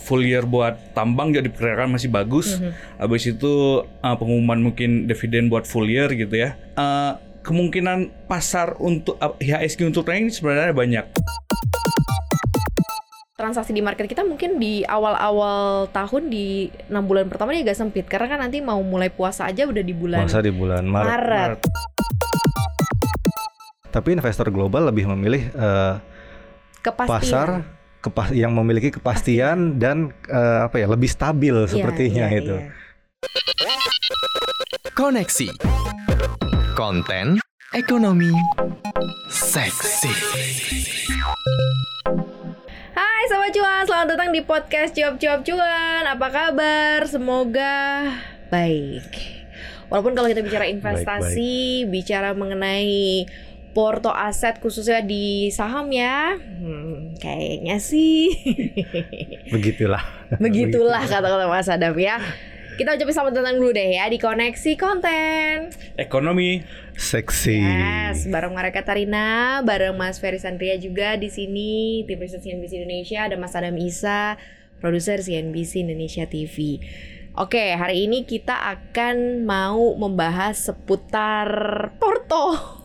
full year buat tambang juga diperkirakan masih bagus. Habis itu uh, pengumuman mungkin dividen buat full year gitu ya. Uh, kemungkinan pasar untuk uh, IHSG untuk naik ini sebenarnya banyak. transaksi di market kita mungkin di awal-awal tahun di enam bulan pertama ini agak sempit karena kan nanti mau mulai puasa aja udah di bulan Masa di bulan Maret. Maret. Tapi investor global lebih memilih Kepastian. pasar kepas yang memiliki kepastian dan eh, apa ya lebih stabil Iya, sepertinya iya, itu. iya. Koneksi. Konten Ekonomi Seksi. Hai Sobat Cuan, selamat datang di podcast Cuap Cuap Cuan. Apa kabar? Semoga baik. Walaupun kalau kita bicara investasi, bicara mengenai porto aset khususnya di saham ya hmm, Kayaknya sih Begitulah. Begitulah kata-kata Mas Adam ya Kita ucapin selamat datang dulu deh ya di Koneksi Konten Ekonomi Seksi. Yes, bareng Mara Katarina, bareng Mas Ferry Sandria juga di sini, tim riset CNBC Indonesia, ada Mas Adam Isa, produser CNBC Indonesia TV. Oke, hari ini kita akan mau membahas seputar Porto.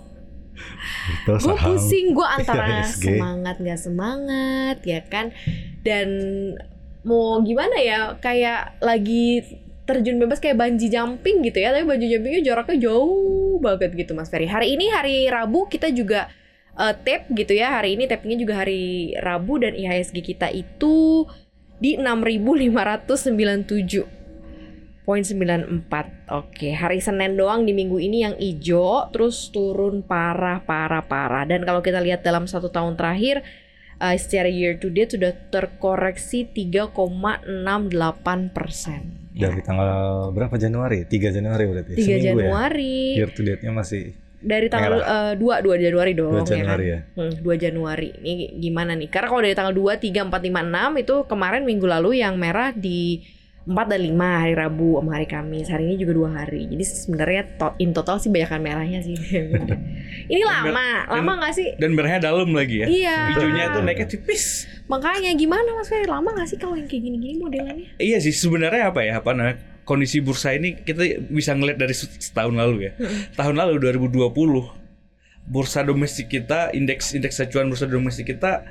Gue pusing, gue antara IHSG. semangat nggak semangat ya kan, dan mau gimana ya, kayak lagi terjun bebas kayak banji jumping gitu ya, tapi banji jumpingnya jaraknya jauh banget gitu Mas Ferry. Hari ini hari Rabu kita juga eh, tape gitu ya, hari ini tapingnya juga hari Rabu dan IHSG kita itu di 6.597.94 Oke, hari Senin doang di minggu ini yang ijo terus turun parah parah parah dan kalau kita lihat dalam satu tahun terakhir eh, secara year to date sudah terkoreksi 3,68 persen. Dari tanggal berapa Januari? 3 Januari berarti. 3 Seminggu Januari ya. Year to date-nya masih dari tanggal eh, 2 2 Januari dong 2 Januari ya. ya. kan? Hmm, 2 Januari. Ini gimana nih? Karena kalau dari tanggal 2 3 4 5 6 itu kemarin minggu lalu yang merah di 4 dan 5 hari Rabu sama hari Kamis. Hari ini juga dua hari. Jadi sebenarnya to- in total sih banyakan merahnya sih. ini lama, lama nggak sih? dan merahnya dalam lagi ya. Iya. Hijaunya tuh naiknya tipis. Makanya gimana Mas Ferry? Lama nggak sih kalau yang kayak gini-gini modelannya? Iya sih sebenarnya apa ya apa namanya kondisi bursa ini kita bisa ngeliat dari setahun lalu ya. Tahun lalu 2020 bursa domestik kita indeks indeks acuan bursa domestik kita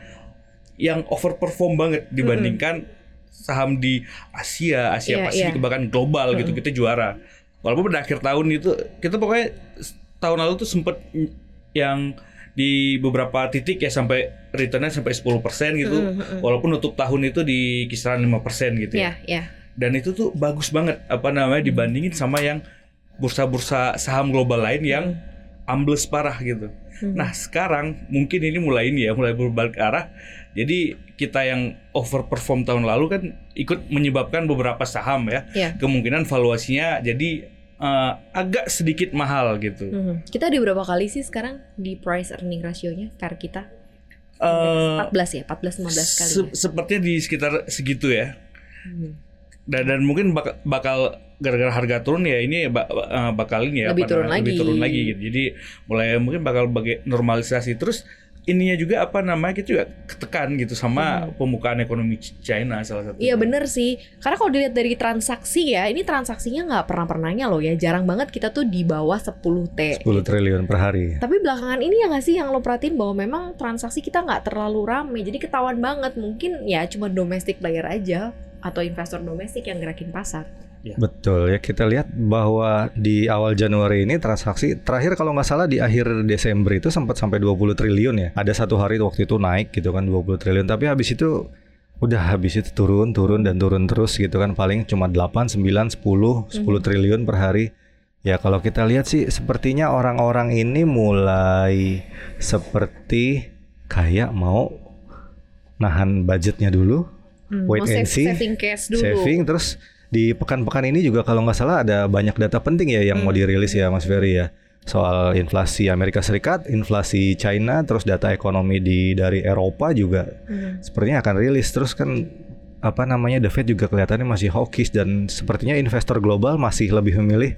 yang overperform banget dibandingkan saham di Asia, Asia Iya, Pasifik iya. bahkan global gitu kita juara. Walaupun pada akhir tahun itu kita pokoknya tahun lalu tuh sempet yang di beberapa titik ya sampai returnnya sampai 10% gitu. Walaupun nutup tahun itu di kisaran 5% gitu ya Iya, iya. dan itu tuh bagus banget apa namanya dibandingin sama yang bursa-bursa saham global lain yang ambles parah gitu. Nah sekarang mungkin ini mulai ini ya mulai berbalik arah. Jadi kita yang overperform tahun lalu kan ikut menyebabkan beberapa saham ya Iya. kemungkinan valuasinya jadi eh, agak sedikit mahal gitu. Mhm. Kita di berapa kali sih sekarang di price earning ratio-nya KAR kita? Eh, 14 ya, 14 15 kali. se- ya? sepertinya di sekitar segitu ya. Hmm. dan, dan mungkin bak- bakal gara-gara harga turun ya ini ba- ba- eh, bakal ini ya Lebih apa turun lebih lagi. turun lagi gitu. Jadi mulai mungkin bakal bagai normalisasi terus ininya juga apa namanya kita juga ketekan gitu sama pembukaan ekonomi China salah satu. Hmm. Iya bener sih, karena kalau dilihat dari transaksi ya, ini transaksinya nggak pernah pernahnya loh ya, jarang banget kita tuh di bawah 10 t. 10 triliun per hari. Tapi belakangan ini ya nggak sih yang lo perhatiin bahwa memang transaksi kita nggak terlalu rame, jadi ketahuan banget mungkin ya cuma domestic player aja atau investor domestik yang gerakin pasar. Betul ya kita lihat bahwa di awal Januari ini transaksi terakhir kalau nggak salah di akhir Desember itu sempat sampai 20 triliun ya. Ada satu hari waktu itu naik gitu kan 20 triliun tapi habis itu udah habis itu turun turun dan turun terus gitu kan paling cuma 8 9 10 10 triliun per hari. Ya kalau kita lihat sih sepertinya orang-orang ini mulai seperti kayak mau nahan budgetnya dulu Hmm, Wait mau and save- see. saving cash dulu. saving terus di pekan-pekan ini juga kalau nggak salah ada banyak data penting ya yang mau dirilis ya Mas Ferry ya. Soal inflasi Amerika Serikat, inflasi China, terus data ekonomi di dari Eropa juga Hmm. sepertinya akan rilis. Terus kan apa namanya The Fed juga kelihatannya masih hawkish dan sepertinya investor global masih lebih memilih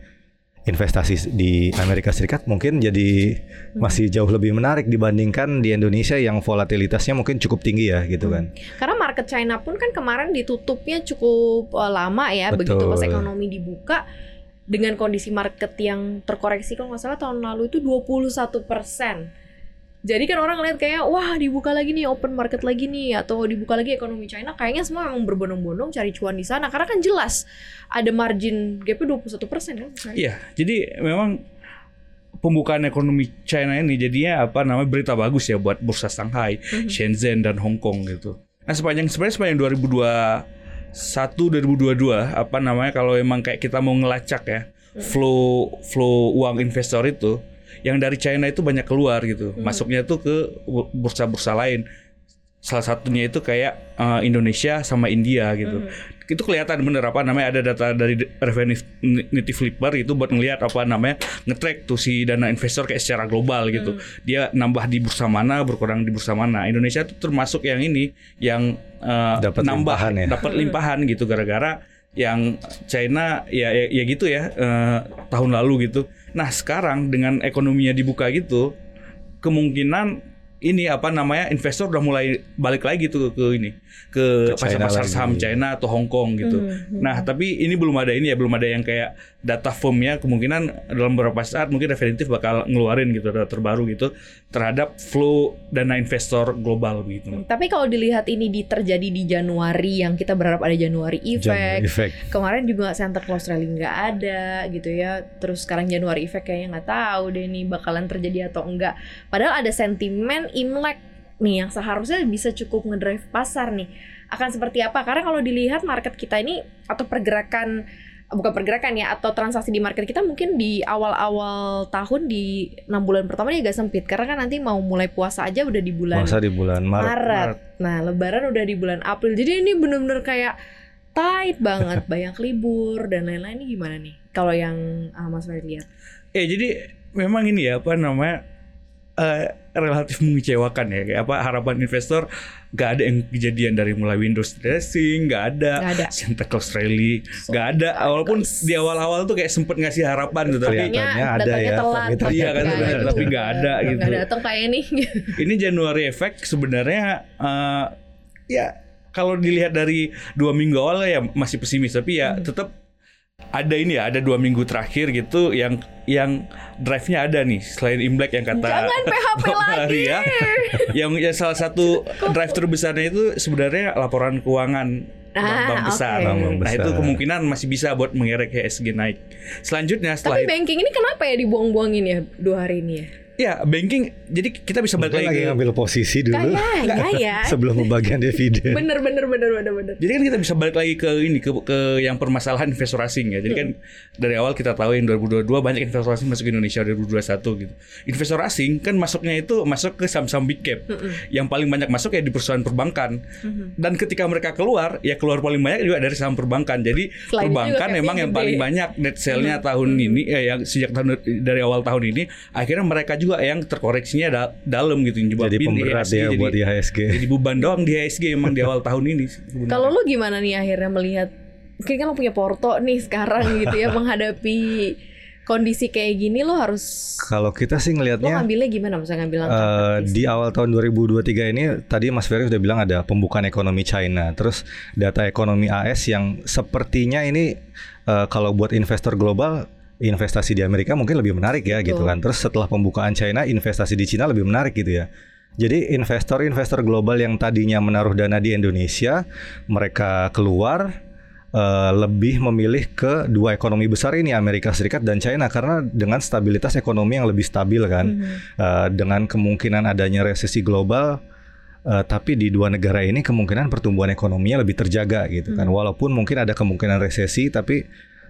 investasi di Amerika Serikat mungkin jadi masih jauh lebih menarik dibandingkan di Indonesia yang volatilitasnya mungkin cukup tinggi ya gitu kan. Karena market China pun kan kemarin ditutupnya cukup eh, lama ya, Betul. begitu pas ekonomi dibuka dengan kondisi market yang terkoreksi kalau nggak salah tahun lalu itu 21 persen. Jadi kan orang ngeliat kayak wah dibuka lagi nih open market lagi nih atau dibuka lagi ekonomi China kayaknya semua memang berbondong-bondong cari cuan di sana karena kan jelas ada margin gapnya 21 persen kan. misalnya. Iya, jadi memang pembukaan ekonomi China ini jadinya apa namanya berita bagus ya buat bursa Shanghai, Mhm. Shenzhen dan Hong Kong gitu. Nah sepanjang sebenarnya sepanjang 2021 2022 apa namanya kalau emang kayak kita mau ngelacak ya flow flow uang investor itu yang dari China itu banyak keluar gitu. Masuknya tuh ke bu- bursa-bursa lain. Salah satunya itu kayak eh, Indonesia sama India gitu. Itu kelihatan bener apa namanya ada data dari Revenue Flipper itu buat ngelihat apa namanya ngetrack tuh si dana investor kayak secara global gitu. Dia nambah di bursa mana, berkurang di bursa mana. Indonesia tuh termasuk yang ini yang eh, Dapat nambah limpahan ya? dapat limpahan gitu gara-gara yang China ya ya, ya gitu ya eh, tahun lalu gitu. Nah, sekarang dengan ekonominya dibuka gitu kemungkinan ini apa namanya investor udah mulai balik lagi tuh ke ini ke Ke China pasar-pasar lagi. saham China atau Hong Kong gitu. Mhm. Nah, tapi ini belum ada ini ya, belum ada yang kayak data firmnya kemungkinan dalam beberapa saat mungkin Refinitiv bakal ngeluarin gitu data terbaru gitu terhadap flow dana investor global gitu. Tapi kalau dilihat ini di terjadi di Januari yang kita berharap ada Januari effect, effect. kemarin juga Santa Claus rally nggak ada gitu ya terus sekarang Januari effect kayaknya nggak tahu deh nih bakalan terjadi atau enggak padahal ada sentimen Imlek nih yang seharusnya bisa cukup ngedrive pasar nih akan seperti apa karena kalau dilihat market kita ini atau pergerakan bukan pergerakan ya atau transaksi di market kita mungkin di awal-awal tahun di enam bulan pertama ini agak sempit karena kan nanti mau mulai puasa aja udah di bulan Masa di bulan Maret. Maret. Nah, Lebaran udah di bulan April. Jadi ini bener-bener kayak tight banget, banyak libur dan lain-lain. Ini gimana nih? Kalau yang ah, Mas Farid lihat? Ya jadi memang ini ya apa namanya eh, relatif mengecewakan ya kayak apa harapan investor gak ada yang kejadian dari mulai Windows dressing nggak ada, Nggak ada. Santa Claus rally nggak ada walaupun di awal-awal tuh kayak sempet ngasih harapan gitu Datanya- ada ya, telat, tapi iya kan Nggak ada. tapi nggak ada gitu Nggak datang kayak ini. ini Januari Effect sebenarnya eh, ya kalau dilihat dari dua minggu awal ya masih pesimis tapi ya tetap ada ini ya ada dua minggu terakhir gitu yang yang drive-nya ada nih selain Imlek yang kata Jangan PHP lagi. Maria, yang yang salah satu drive terbesarnya itu sebenarnya laporan keuangan Ah, bank-bank besar. oke. Bank-bank Nah itu besar. kemungkinan masih bisa buat mengerek HSG naik. Selanjutnya setelah Tapi itu, banking ini kenapa ya dibuang-buangin ya dua hari ini ya? Ya banking, jadi kita bisa balik lagi ngambil posisi dulu Kayaknya ya. sebelum pembagian dividen. Bener bener bener bener bener. Jadi kan kita bisa balik lagi ke ini ke, ke yang permasalahan investor asing ya. Jadi kan dari awal kita tahu yang 2022 banyak investor asing masuk ke Indonesia 2021 gitu. Investor asing kan masuknya itu masuk ke saham-saham big cap. Yang paling banyak masuk ya di perusahaan perbankan. Dan ketika mereka keluar ya keluar paling banyak juga dari saham perbankan. Jadi Selain perbankan memang yang gede. paling banyak net sale-nya tahun ini eh, yang sejak tahun dari awal tahun ini akhirnya mereka juga yang terkoreksinya da- dalam gitu yang Jadi pemberat IHSG ya jadi, buat IHSG. jadi beban doang di IHSG emang di awal tahun ini. Kalau lu gimana nih akhirnya melihat mungkin kan lo punya Porto nih sekarang gitu ya menghadapi kondisi kayak gini lo harus Kalau kita sih lo ngelihatnya ngambilnya gimana misalnya ngambil langkah Eh, taktis? di awal tahun 2023 ini tadi Mas Ferry sudah bilang ada pembukaan ekonomi China, terus data ekonomi AS yang sepertinya ini eh, kalau buat investor global investasi di Amerika mungkin lebih menarik ya gitu Betul. kan. Terus setelah pembukaan China investasi di Cina lebih menarik gitu ya. Jadi investor-investor global yang tadinya menaruh dana di Indonesia, mereka keluar eh, lebih memilih ke dua ekonomi besar ini Amerika Serikat dan China karena dengan stabilitas ekonomi yang lebih stabil kan, Mhm. Eh, dengan kemungkinan adanya resesi global. eh, tapi di dua negara ini kemungkinan pertumbuhan ekonominya lebih terjaga gitu kan. Walaupun mungkin ada kemungkinan resesi, tapi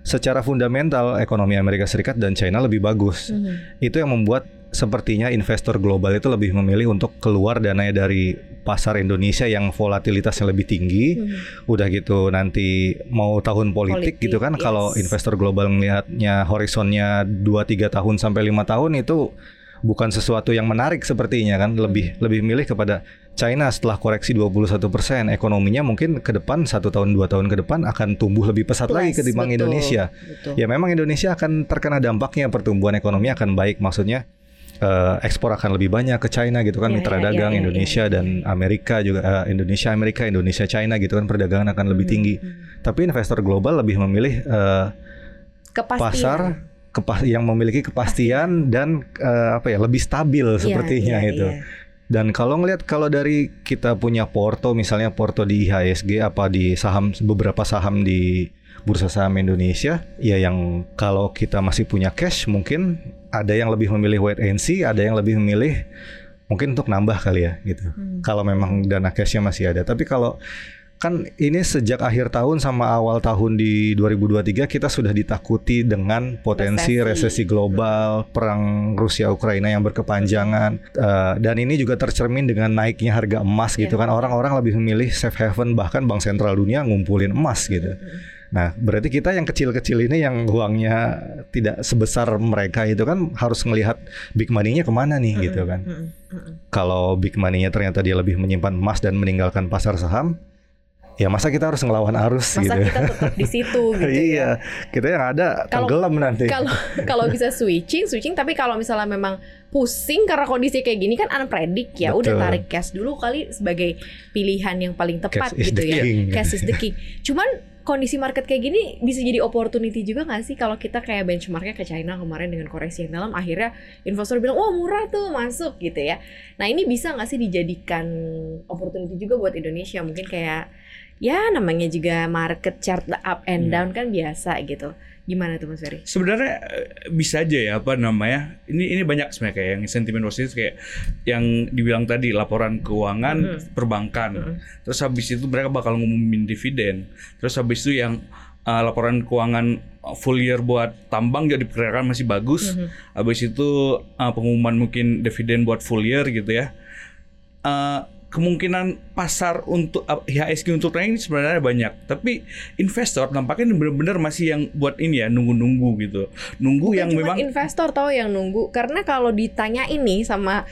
secara fundamental ekonomi Amerika Serikat dan China lebih bagus. Mhm. Itu yang membuat sepertinya investor global itu lebih memilih untuk keluar dananya dari pasar Indonesia yang volatilitasnya lebih tinggi. Mhm. Udah gitu nanti mau tahun politik, Politik, gitu kan kalau yes. investor global melihatnya horizonnya 2 3 tahun sampai lima tahun itu bukan sesuatu yang menarik sepertinya kan lebih lebih milih kepada China setelah koreksi 21%, ekonominya mungkin ke depan satu tahun dua tahun ke depan akan tumbuh lebih pesat Plus, lagi ketimbang betul, Indonesia. betul. Ya memang Indonesia akan terkena dampaknya pertumbuhan ekonomi akan baik maksudnya eh, ekspor akan lebih banyak ke China gitu kan Ya, mitra ya, ya, dagang ya, Indonesia ya, dan Amerika juga eh, Indonesia Amerika Indonesia China gitu kan perdagangan akan lebih tinggi. hmm. Tapi investor global lebih memilih eh, Kepastian. pasar kepa yang memiliki kepastian dan eh, apa ya lebih stabil Iya, sepertinya iya, itu. iya. Dan kalau ngelihat kalau dari kita punya Porto misalnya Porto di IHSG apa di saham beberapa saham di bursa saham Indonesia ya yang kalau kita masih punya cash mungkin ada yang lebih memilih wait and see, ada yang lebih memilih mungkin untuk nambah kali ya gitu. Hmm. Kalau memang dana cashnya masih ada. Tapi kalau kan ini sejak akhir tahun sama awal tahun di 2023 kita sudah ditakuti dengan potensi Resesi. resesi, global, perang Rusia Ukraina yang berkepanjangan Eh, dan ini juga tercermin dengan naiknya harga emas gitu Iya. kan orang-orang lebih memilih safe haven bahkan bank sentral dunia ngumpulin emas gitu. Nah, berarti kita yang kecil-kecil ini yang uangnya tidak sebesar mereka itu kan harus melihat big money-nya ke mana nih gitu kan Mm-mm, mm-mm. kalau big money-nya ternyata dia lebih menyimpan emas dan meninggalkan pasar saham, ya masa kita harus ngelawan arus Masa gitu. kita tetap di situ gitu ya. iya, kita yang ada Kalau- tenggelam nanti. Kalau kalau bisa switching, switching tapi kalau misalnya memang pusing karena kondisi kayak gini kan unpredict ya, udah Betul. tarik cash dulu kali sebagai pilihan yang paling tepat Cash gitu ya. king. Cash is the king. Cuman kondisi market kayak gini bisa jadi opportunity juga nggak sih kalau kita kayak benchmarknya ke China kemarin dengan koreksi yang dalam akhirnya investor bilang wah murah tuh masuk gitu ya. Nah ini bisa nggak sih dijadikan opportunity juga buat Indonesia mungkin kayak ya namanya juga market chart up and Hmm. down kan biasa gitu. Gimana tuh Mas Ferry? Sebenarnya eh, bisa aja ya apa namanya. Ini ini banyak sebenarnya kayak yang sentimen positif kayak yang dibilang tadi laporan keuangan Mhm. perbankan. Mhm. Terus habis itu mereka bakal ngumumin dividen. Terus habis itu yang eh, laporan keuangan full year buat tambang juga diperkirakan masih bagus. Mhm. Habis itu uh, pengumuman mungkin dividen buat full year gitu ya. Uh, kemungkinan pasar untuk IHSG untuk naik ini sebenarnya banyak, tapi investor nampaknya benar-benar masih yang buat ini ya nunggu-nunggu gitu, nunggu Bukan yang cuma memang investor tahu yang nunggu. Karena kalau ditanya ini sama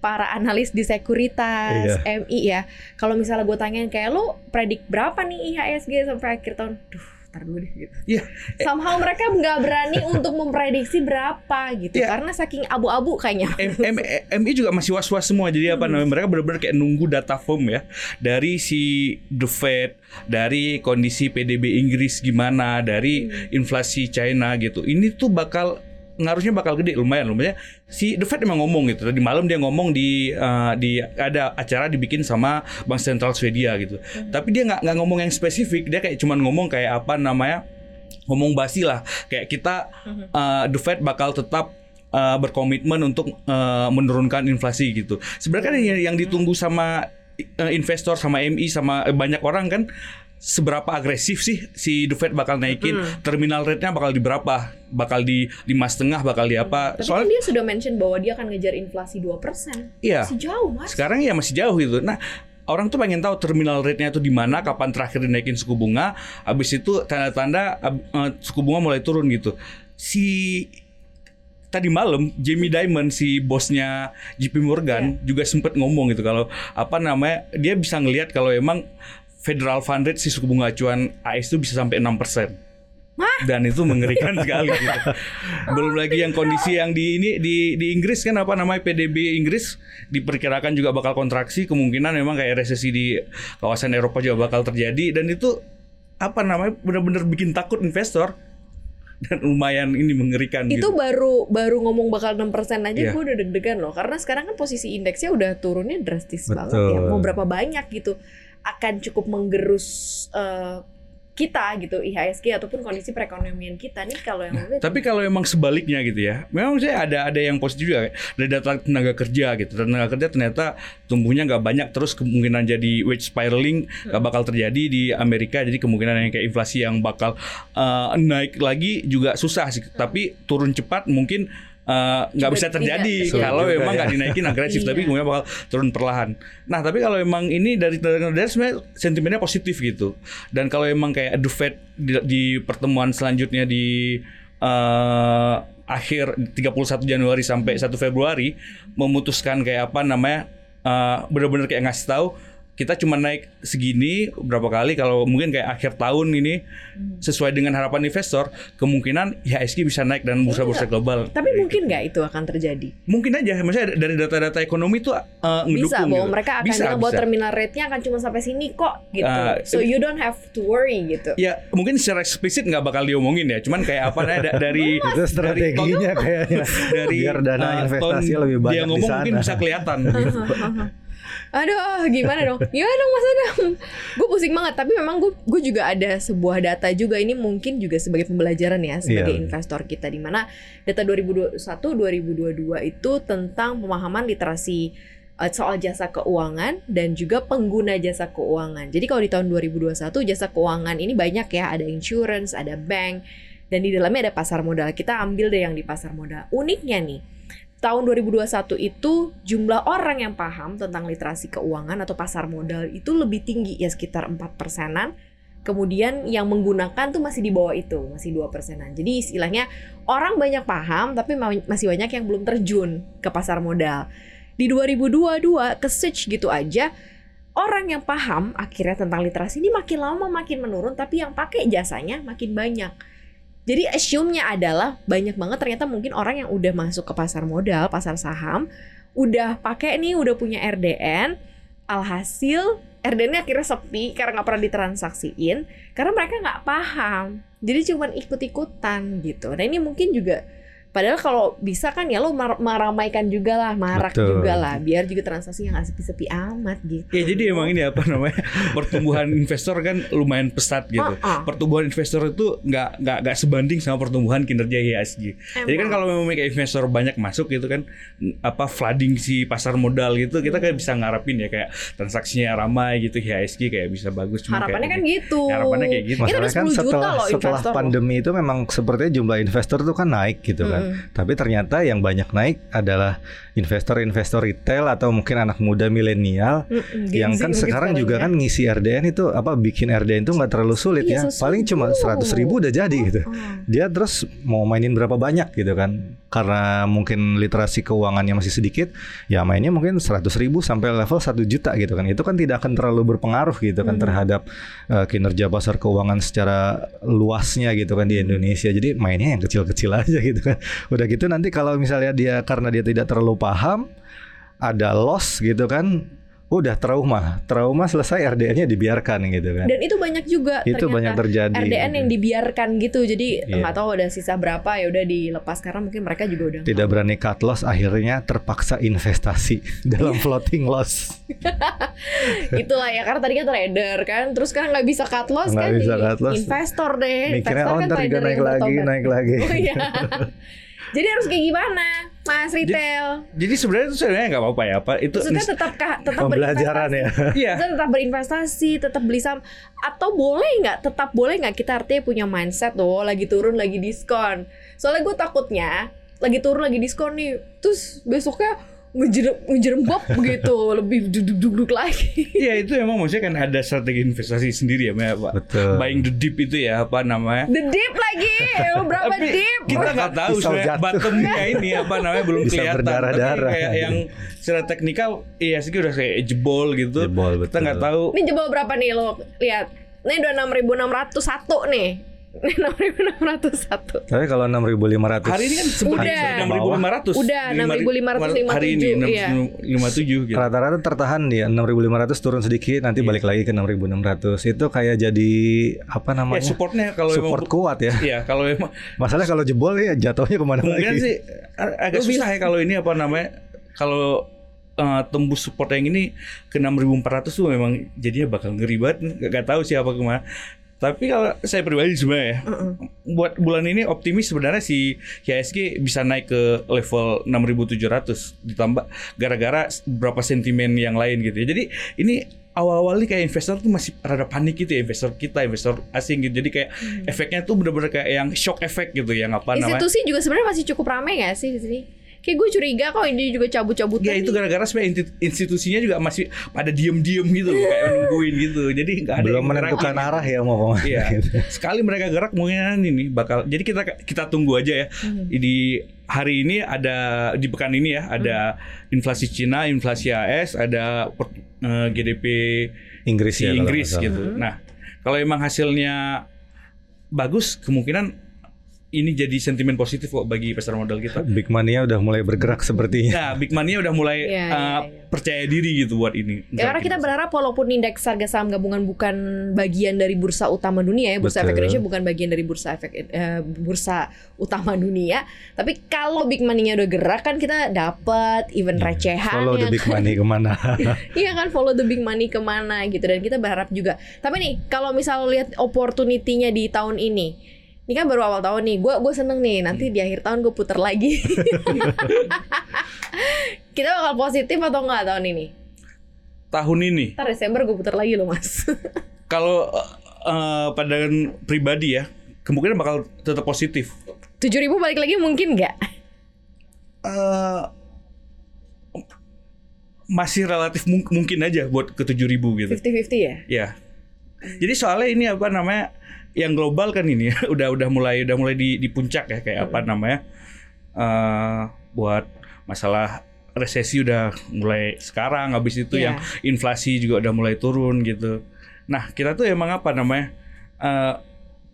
para analis di sekuritas Iya. MI ya. Kalau misalnya gue tanyain kayak lo predik berapa nih IHSG sampai akhir tahun? Duh tar dulu deh gitu Iya. somehow mereka nggak berani untuk memprediksi berapa gitu Iya. karena saking abu-abu kayaknya M- M- MI juga masih was-was semua jadi apa Hmm. namanya mereka benar-benar kayak nunggu data firm ya dari si The Fed dari kondisi PDB Inggris gimana dari Hmm. inflasi China gitu ini tuh bakal ngaruhnya bakal gede lumayan lumayan si The Fed emang ngomong gitu tadi malam dia ngomong di uh, di ada acara dibikin sama Bank Sentral Swedia gitu. Hmm. tapi dia nggak nggak ngomong yang spesifik dia kayak cuman ngomong kayak apa namanya ngomong basi lah. Kayak kita uh, The Fed bakal tetap uh, berkomitmen untuk uh, menurunkan inflasi gitu. Sebenarnya kan yang, yang ditunggu sama uh, investor sama MI sama banyak orang kan seberapa agresif sih si The Fed bakal naikin Mm. terminal rate-nya bakal di berapa? Bakal di lima setengah, bakal di apa? tapi kan Soalnya dia sudah mention bahwa dia akan ngejar inflasi 2% iya. masih jauh mas Sekarang ya masih jauh gitu. Nah, orang tuh pengen tahu terminal rate-nya itu di mana, kapan terakhir dinaikin suku bunga, habis itu tanda-tanda eh, suku bunga mulai turun gitu. Si tadi malam Jamie Dimon si bosnya JP Morgan juga sempet ngomong gitu kalau apa namanya dia bisa ngelihat kalau emang Federal Fund Rate si suku bunga acuan AS itu bisa sampai 6%. Dan itu mengerikan sekali gitu. Belum lagi yang kondisi yang di ini di di Inggris kan apa namanya PDB Inggris diperkirakan juga bakal kontraksi, kemungkinan memang kayak resesi di kawasan Eropa juga bakal terjadi dan itu apa namanya benar-benar bikin takut investor dan lumayan ini mengerikan itu gitu. baru baru ngomong bakal 6% aja Iya. gue udah deg-degan loh karena sekarang kan posisi indeksnya udah turunnya drastis banget Betul. ya mau berapa banyak gitu akan cukup menggerus eh, kita gitu IHSG ataupun kondisi perekonomian kita nih kalau yang lihat Tapi kalau emang sebaliknya gitu ya, memang saya ada ada yang positif juga kayak dari data tenaga kerja gitu. Tenaga kerja ternyata tumbuhnya nggak banyak terus kemungkinan jadi wage spiraling nggak bakal terjadi di Amerika. Jadi kemungkinan yang kayak inflasi yang bakal uh, naik lagi juga susah sih. Tapi turun cepat mungkin uh, nggak Juga bisa terjadi. Sulit kalau juga emang ya. nggak dinaikin agresif. Iya. Tapi kemudian bakal turun perlahan. Nah tapi kalau emang ini dari kerja sebenarnya sentimennya positif gitu. Dan kalau emang kayak The Fed di, di pertemuan selanjutnya di eh, akhir 31 Januari sampai 1 Februari memutuskan kayak apa namanya eh, bener-bener kayak ngasih tahu kita cuma naik segini berapa kali kalau mungkin kayak akhir tahun ini sesuai dengan harapan investor kemungkinan IHSG bisa naik dan bursa-bursa global Tapi mungkin nggak itu akan terjadi? mungkin aja maksudnya dari data-data ekonomi tuh uh, Bisa ngedukung bahwa gitu. mereka akan Bisa, bilang bahwa bisa. terminal rate-nya akan cuma sampai sini kok gitu. Ah, so you don't have to worry gitu. Ya mungkin secara eksplisit nggak bakal diomongin ya, cuman kayak apa da- dari Itu strateginya kayaknya. dari biar dana uh, investasi tone lebih banyak dia di ngomong sana. mungkin bisa kelihatan. Aduh, gimana dong? Gimana dong Mas Adam? Gue pusing banget. Tapi memang gue gue juga ada sebuah data juga ini mungkin juga sebagai pembelajaran ya sebagai Iya. investor kita di mana data 2021 2022 itu tentang pemahaman literasi eh, soal jasa keuangan dan juga pengguna jasa keuangan. Jadi kalau di tahun 2021 jasa keuangan ini banyak ya, ada insurance, ada bank dan di dalamnya ada pasar modal. Kita ambil deh yang di pasar modal. Uniknya nih, tahun 2021 itu jumlah orang yang paham tentang literasi keuangan atau pasar modal itu lebih tinggi ya sekitar 4 persenan. Kemudian yang menggunakan tuh masih di bawah itu, masih dua persenan. Jadi istilahnya orang banyak paham tapi ma- masih banyak yang belum terjun ke pasar modal. Di 2022 ke switch gitu aja orang yang paham akhirnya tentang literasi ini makin lama makin menurun tapi yang pakai jasanya makin banyak. Jadi assume-nya adalah banyak banget ternyata mungkin orang yang udah masuk ke pasar modal, pasar saham, udah pakai nih, udah punya RDN, alhasil RDN-nya akhirnya sepi karena nggak pernah ditransaksiin, karena mereka nggak paham. Jadi cuman ikut-ikutan gitu. Nah ini mungkin juga Padahal kalau bisa kan ya lo mar- meramaikan juga lah, marak Betul. juga lah, biar juga transaksinya nggak sepi-sepi amat gitu. ya jadi emang ini apa namanya pertumbuhan investor kan lumayan pesat gitu. Uh-uh. Pertumbuhan investor itu nggak nggak nggak sebanding sama pertumbuhan kinerja IHSG. Jadi kan kalau memang kayak investor banyak masuk gitu kan apa flooding si pasar modal gitu kita kayak bisa ngarepin ya kayak transaksinya ramai gitu IHSG kayak bisa bagus cuma harapannya kan kayak gitu. Harapannya kayak gitu. Masalahnya kan 10 juta setelah loh setelah loh. pandemi itu memang sepertinya jumlah investor tuh kan naik gitu kan. Tapi ternyata yang banyak naik adalah investor-investor retail atau mungkin anak muda milenial Mm-mm, yang kan sekarang juga ya. kan ngisi RDN itu apa bikin RDN itu nggak terlalu sulit Iya, ya. Paling cuma 100 ribu udah jadi gitu. Oh. Dia terus mau mainin berapa banyak gitu kan. Karena mungkin literasi keuangannya masih sedikit, ya mainnya mungkin 100 ribu sampai level 1 juta gitu kan. Itu kan tidak akan terlalu berpengaruh gitu kan Hmm. terhadap eh, kinerja pasar keuangan secara luasnya gitu kan di Indonesia. Jadi mainnya yang kecil-kecil aja gitu kan. Udah gitu nanti kalau misalnya dia karena dia tidak terlalu paham ada loss gitu kan udah trauma trauma selesai RDN-nya dibiarkan gitu kan. Dan itu banyak juga itu ternyata. banyak terjadi RDN yang dibiarkan gitu. Jadi Iya. nggak tahu ada sisa berapa ya udah dilepas. Karena mungkin mereka juga udah tidak nggak- berani cut loss akhirnya terpaksa investasi dalam floating loss. Itulah ya karena tadi kan trader kan terus kan nggak bisa cut loss Nggak kan bisa di- cut loss. investor deh. Mikirnya investor oh kan naik lagi naik lagi. Oh iya. Jadi harus kayak gimana mas retail. Jadi sebenarnya itu sebenarnya nggak apa-apa ya apa itu maksudnya tetap kah- tetap pembelajaran ya. Iya. Tetap berinvestasi, tetap beli saham. Atau boleh nggak? Tetap boleh nggak? Kita artinya punya mindset tuh lagi turun lagi diskon. Soalnya gue takutnya lagi turun lagi diskon nih, terus besoknya ngejerembab begitu, lebih duduk-duduk lagi. Iya itu emang maksudnya kan ada strategi investasi sendiri ya Pak. betul Buying the dip itu ya apa namanya? The deep lagi, berapa Tapi deep? kita nggak tahu sebenarnya bottomnya ini apa namanya belum Bisa kelihatan. berdarah-darah. Tapi kayak yang secara teknikal iya sih udah kayak jebol gitu. Jebol, Kita betul. nggak tahu. Ini jebol berapa nih lo? Lihat, ini udah 6.601 nih. 6.601. tapi kalau 6.500 Hari ini kan Udah. enam ribu lima ratus. Udah, 6.557, Hari ini enam iya. lima tujuh gitu. rata-rata tertahan dia 6.500 turun sedikit nanti Iya. balik lagi ke 6.600 itu kayak jadi apa Ya namanya supportnya kalau support emang kuat ya Iya kalau emang masalah kalau jebol ya jatuhnya ke mana Mungkin lagi sih agak susah ya kalau ini apa namanya kalau eh, tembus support yang ini ke 6400 tuh memang jadinya bakal ngeri banget nggak nggak tahu siapa ke mana tapi kalau saya pribadi sebenarnya ya buat bulan ini optimis sebenarnya si IHSG bisa naik ke level 6700 ditambah gara-gara beberapa sentimen yang lain gitu ya. Jadi ini awal-awal nih kayak investor tuh masih rada panik gitu ya investor kita investor asing gitu. Jadi kayak efeknya tuh bener-bener kayak yang shock effect gitu yang apa namanya. Institusi juga sebenarnya masih cukup ramai nggak sih di sini? Kayak gue curiga kok ini juga cabut-cabutan. Ya itu gara-gara sebenarnya institusinya juga masih pada diem-diem gitu loh, kayak nungguin gitu. Jadi nggak ada Belum yang menentukan gerak. arah ya mau ke mana. Iya. Sekali mereka gerak mungkin ini bakal. Jadi kita kita tunggu aja ya. Hmm. Di hari ini ada di pekan ini ya ada Hmm. inflasi Cina, inflasi AS, ada per- eh, GDP Inggris ya. Inggris gitu. Hmm. Nah, kalau emang hasilnya bagus, kemungkinan ini jadi sentimen positif kok bagi pasar modal kita. Big money-nya udah mulai bergerak sepertinya. Nah, big money udah mulai iya, uh, iya. percaya diri gitu buat ini. Ya, karena kita berharap walaupun indeks harga saham gabungan bukan bagian dari bursa utama dunia ya, bursa efek Betul. Indonesia bukan bagian dari bursa efek eh, bursa utama dunia. Tapi kalau big money-nya udah gerak kan kita dapat even recehan Iya. Follow ya the big kan? money ke mana? Iya kan follow the big money ke mana gitu dan kita berharap juga. Tapi nih kalau misal lihat opportunity-nya di tahun ini, ini kan baru awal tahun nih. Gue gue seneng nih. Nanti di akhir tahun gue puter lagi. kita bakal positif atau enggak tahun ini? tahun ini Ntar Desember gue puter lagi loh mas. kalau uh, uh, pandangan pribadi ya, kemungkinan bakal tetap positif. Tujuh ribu balik lagi mungkin nggak? Eh, masih relatif mung- mungkin aja buat ke 7000 gitu. 50-50 ya? Ya. Jadi soalnya ini apa namanya? Yang global kan ini ya, udah udah mulai udah mulai di, di puncak ya kayak apa namanya? eh buat masalah resesi udah mulai sekarang habis itu Iya. yang inflasi juga udah mulai turun gitu. Nah, kita tuh emang apa namanya? eh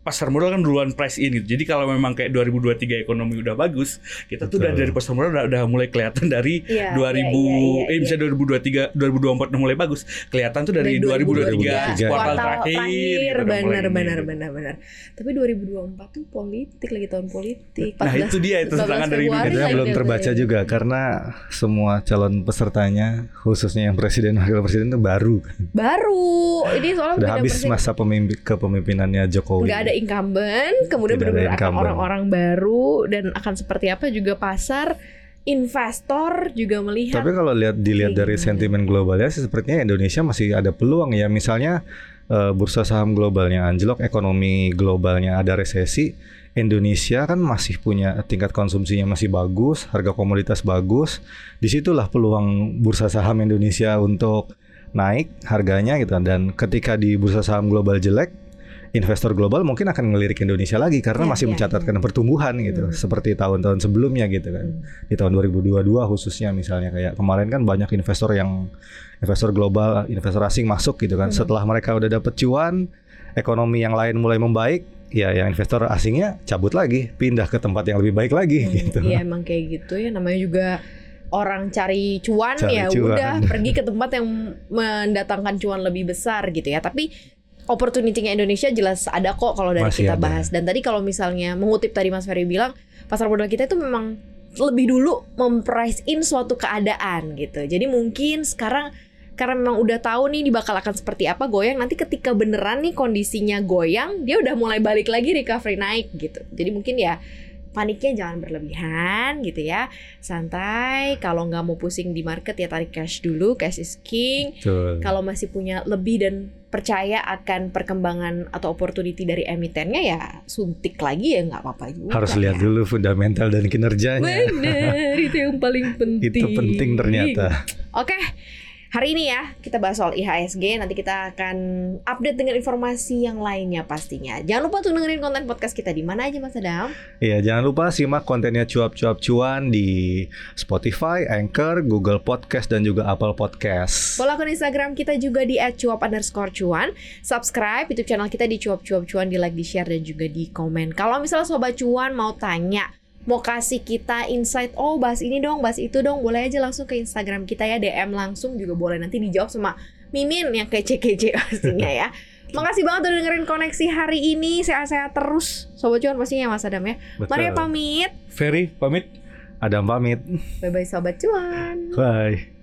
pasar modal kan duluan price in gitu. Jadi kalau memang kayak 2023 ekonomi udah bagus, kita tuh udah Betul. dari pasar modal udah, udah mulai kelihatan dari Iya, 2000 iya, iya, eh iya. bisa 2023 2024 udah mulai bagus. Kelihatan tuh dari, 2023, 2023, kuartal kuartal terakhir. terakhir gitu, mulai benar ini, benar benar benar. Tapi 2024 tuh politik lagi tahun politik. Nah, itu dia, itu 14 tantangan dari Indonesia. Itu belum terbaca Bray. juga karena semua calon pesertanya khususnya yang presiden wakil presiden itu baru. Baru. Ini soalnya Udah habis masa pemimpi- kepemimpinannya Jokowi. nggak ada incumbent, kemudian Tidak ada benar-benar akan orang-orang baru dan akan seperti apa juga pasar investor juga melihat. Tapi kalau lihat dilihat dari gimana? sentimen globalnya sih sepertinya Indonesia masih ada peluang ya. Misalnya eh, bursa saham globalnya anjlok, ekonomi globalnya ada resesi. Indonesia kan masih punya tingkat konsumsinya masih bagus, harga komoditas bagus. Di situlah peluang bursa saham Indonesia untuk naik harganya gitu. Dan ketika di bursa saham global jelek, investor global mungkin akan ngelirik Indonesia lagi karena Iya, masih iya, mencatatkan pertumbuhan gitu, Hmm. seperti tahun-tahun sebelumnya gitu kan Hmm. di tahun 2022 khususnya misalnya kayak kemarin kan banyak investor yang investor global, investor asing masuk gitu kan. Hmm. Setelah mereka udah dapet cuan, ekonomi yang lain mulai membaik, ya yang investor asingnya cabut lagi, pindah ke tempat yang lebih baik lagi Hmm, gitu. Iya emang kayak gitu ya namanya juga orang cari cuan Cari ya cuan. udah pergi ke tempat yang mendatangkan cuan lebih besar gitu ya. Tapi opportunity-nya Indonesia jelas ada kok kalau dari Masih kita ada. bahas. Dan tadi kalau misalnya mengutip tadi Mas Ferry bilang pasar modal kita itu memang lebih dulu memprice in suatu keadaan gitu. Jadi mungkin sekarang karena memang udah tahu nih ini bakal akan seperti apa goyang nanti ketika beneran nih kondisinya goyang dia udah mulai balik lagi recovery naik gitu. Jadi mungkin ya paniknya jangan berlebihan gitu ya santai kalau nggak mau pusing di market ya tarik cash dulu cash is king Betul. kalau masih punya lebih dan percaya akan perkembangan atau opportunity dari emitennya ya suntik lagi ya nggak apa-apa juga Harus lihat ya. dulu fundamental dan kinerjanya. bener itu yang paling penting Itu penting ternyata. oke hari ini ya kita bahas soal IHSG nanti kita akan update dengan informasi yang lainnya pastinya jangan lupa untuk dengerin konten podcast kita di mana aja Mas Adam Iya, jangan lupa simak kontennya cuap-cuap cuan di Spotify, Anchor, Google Podcast dan juga Apple Podcast. Follow akun Instagram kita juga di @cuap underscore cuan. Subscribe YouTube channel kita di cuap cuap cuan, di like, di share dan juga di komen. Kalau misalnya sobat cuan mau tanya, mau kasih kita insight, oh bahas ini dong, bahas itu dong, boleh aja langsung ke Instagram kita ya, DM langsung juga boleh. Nanti dijawab sama Mimin yang kece-kece pastinya ya. Makasih banget udah dengerin koneksi hari ini. Sehat-sehat terus. Sobat cuan pastinya Mas Adam ya. Betul. Mari ya pamit. Ferry pamit. Adam pamit. Bye-bye sobat cuan. Bye.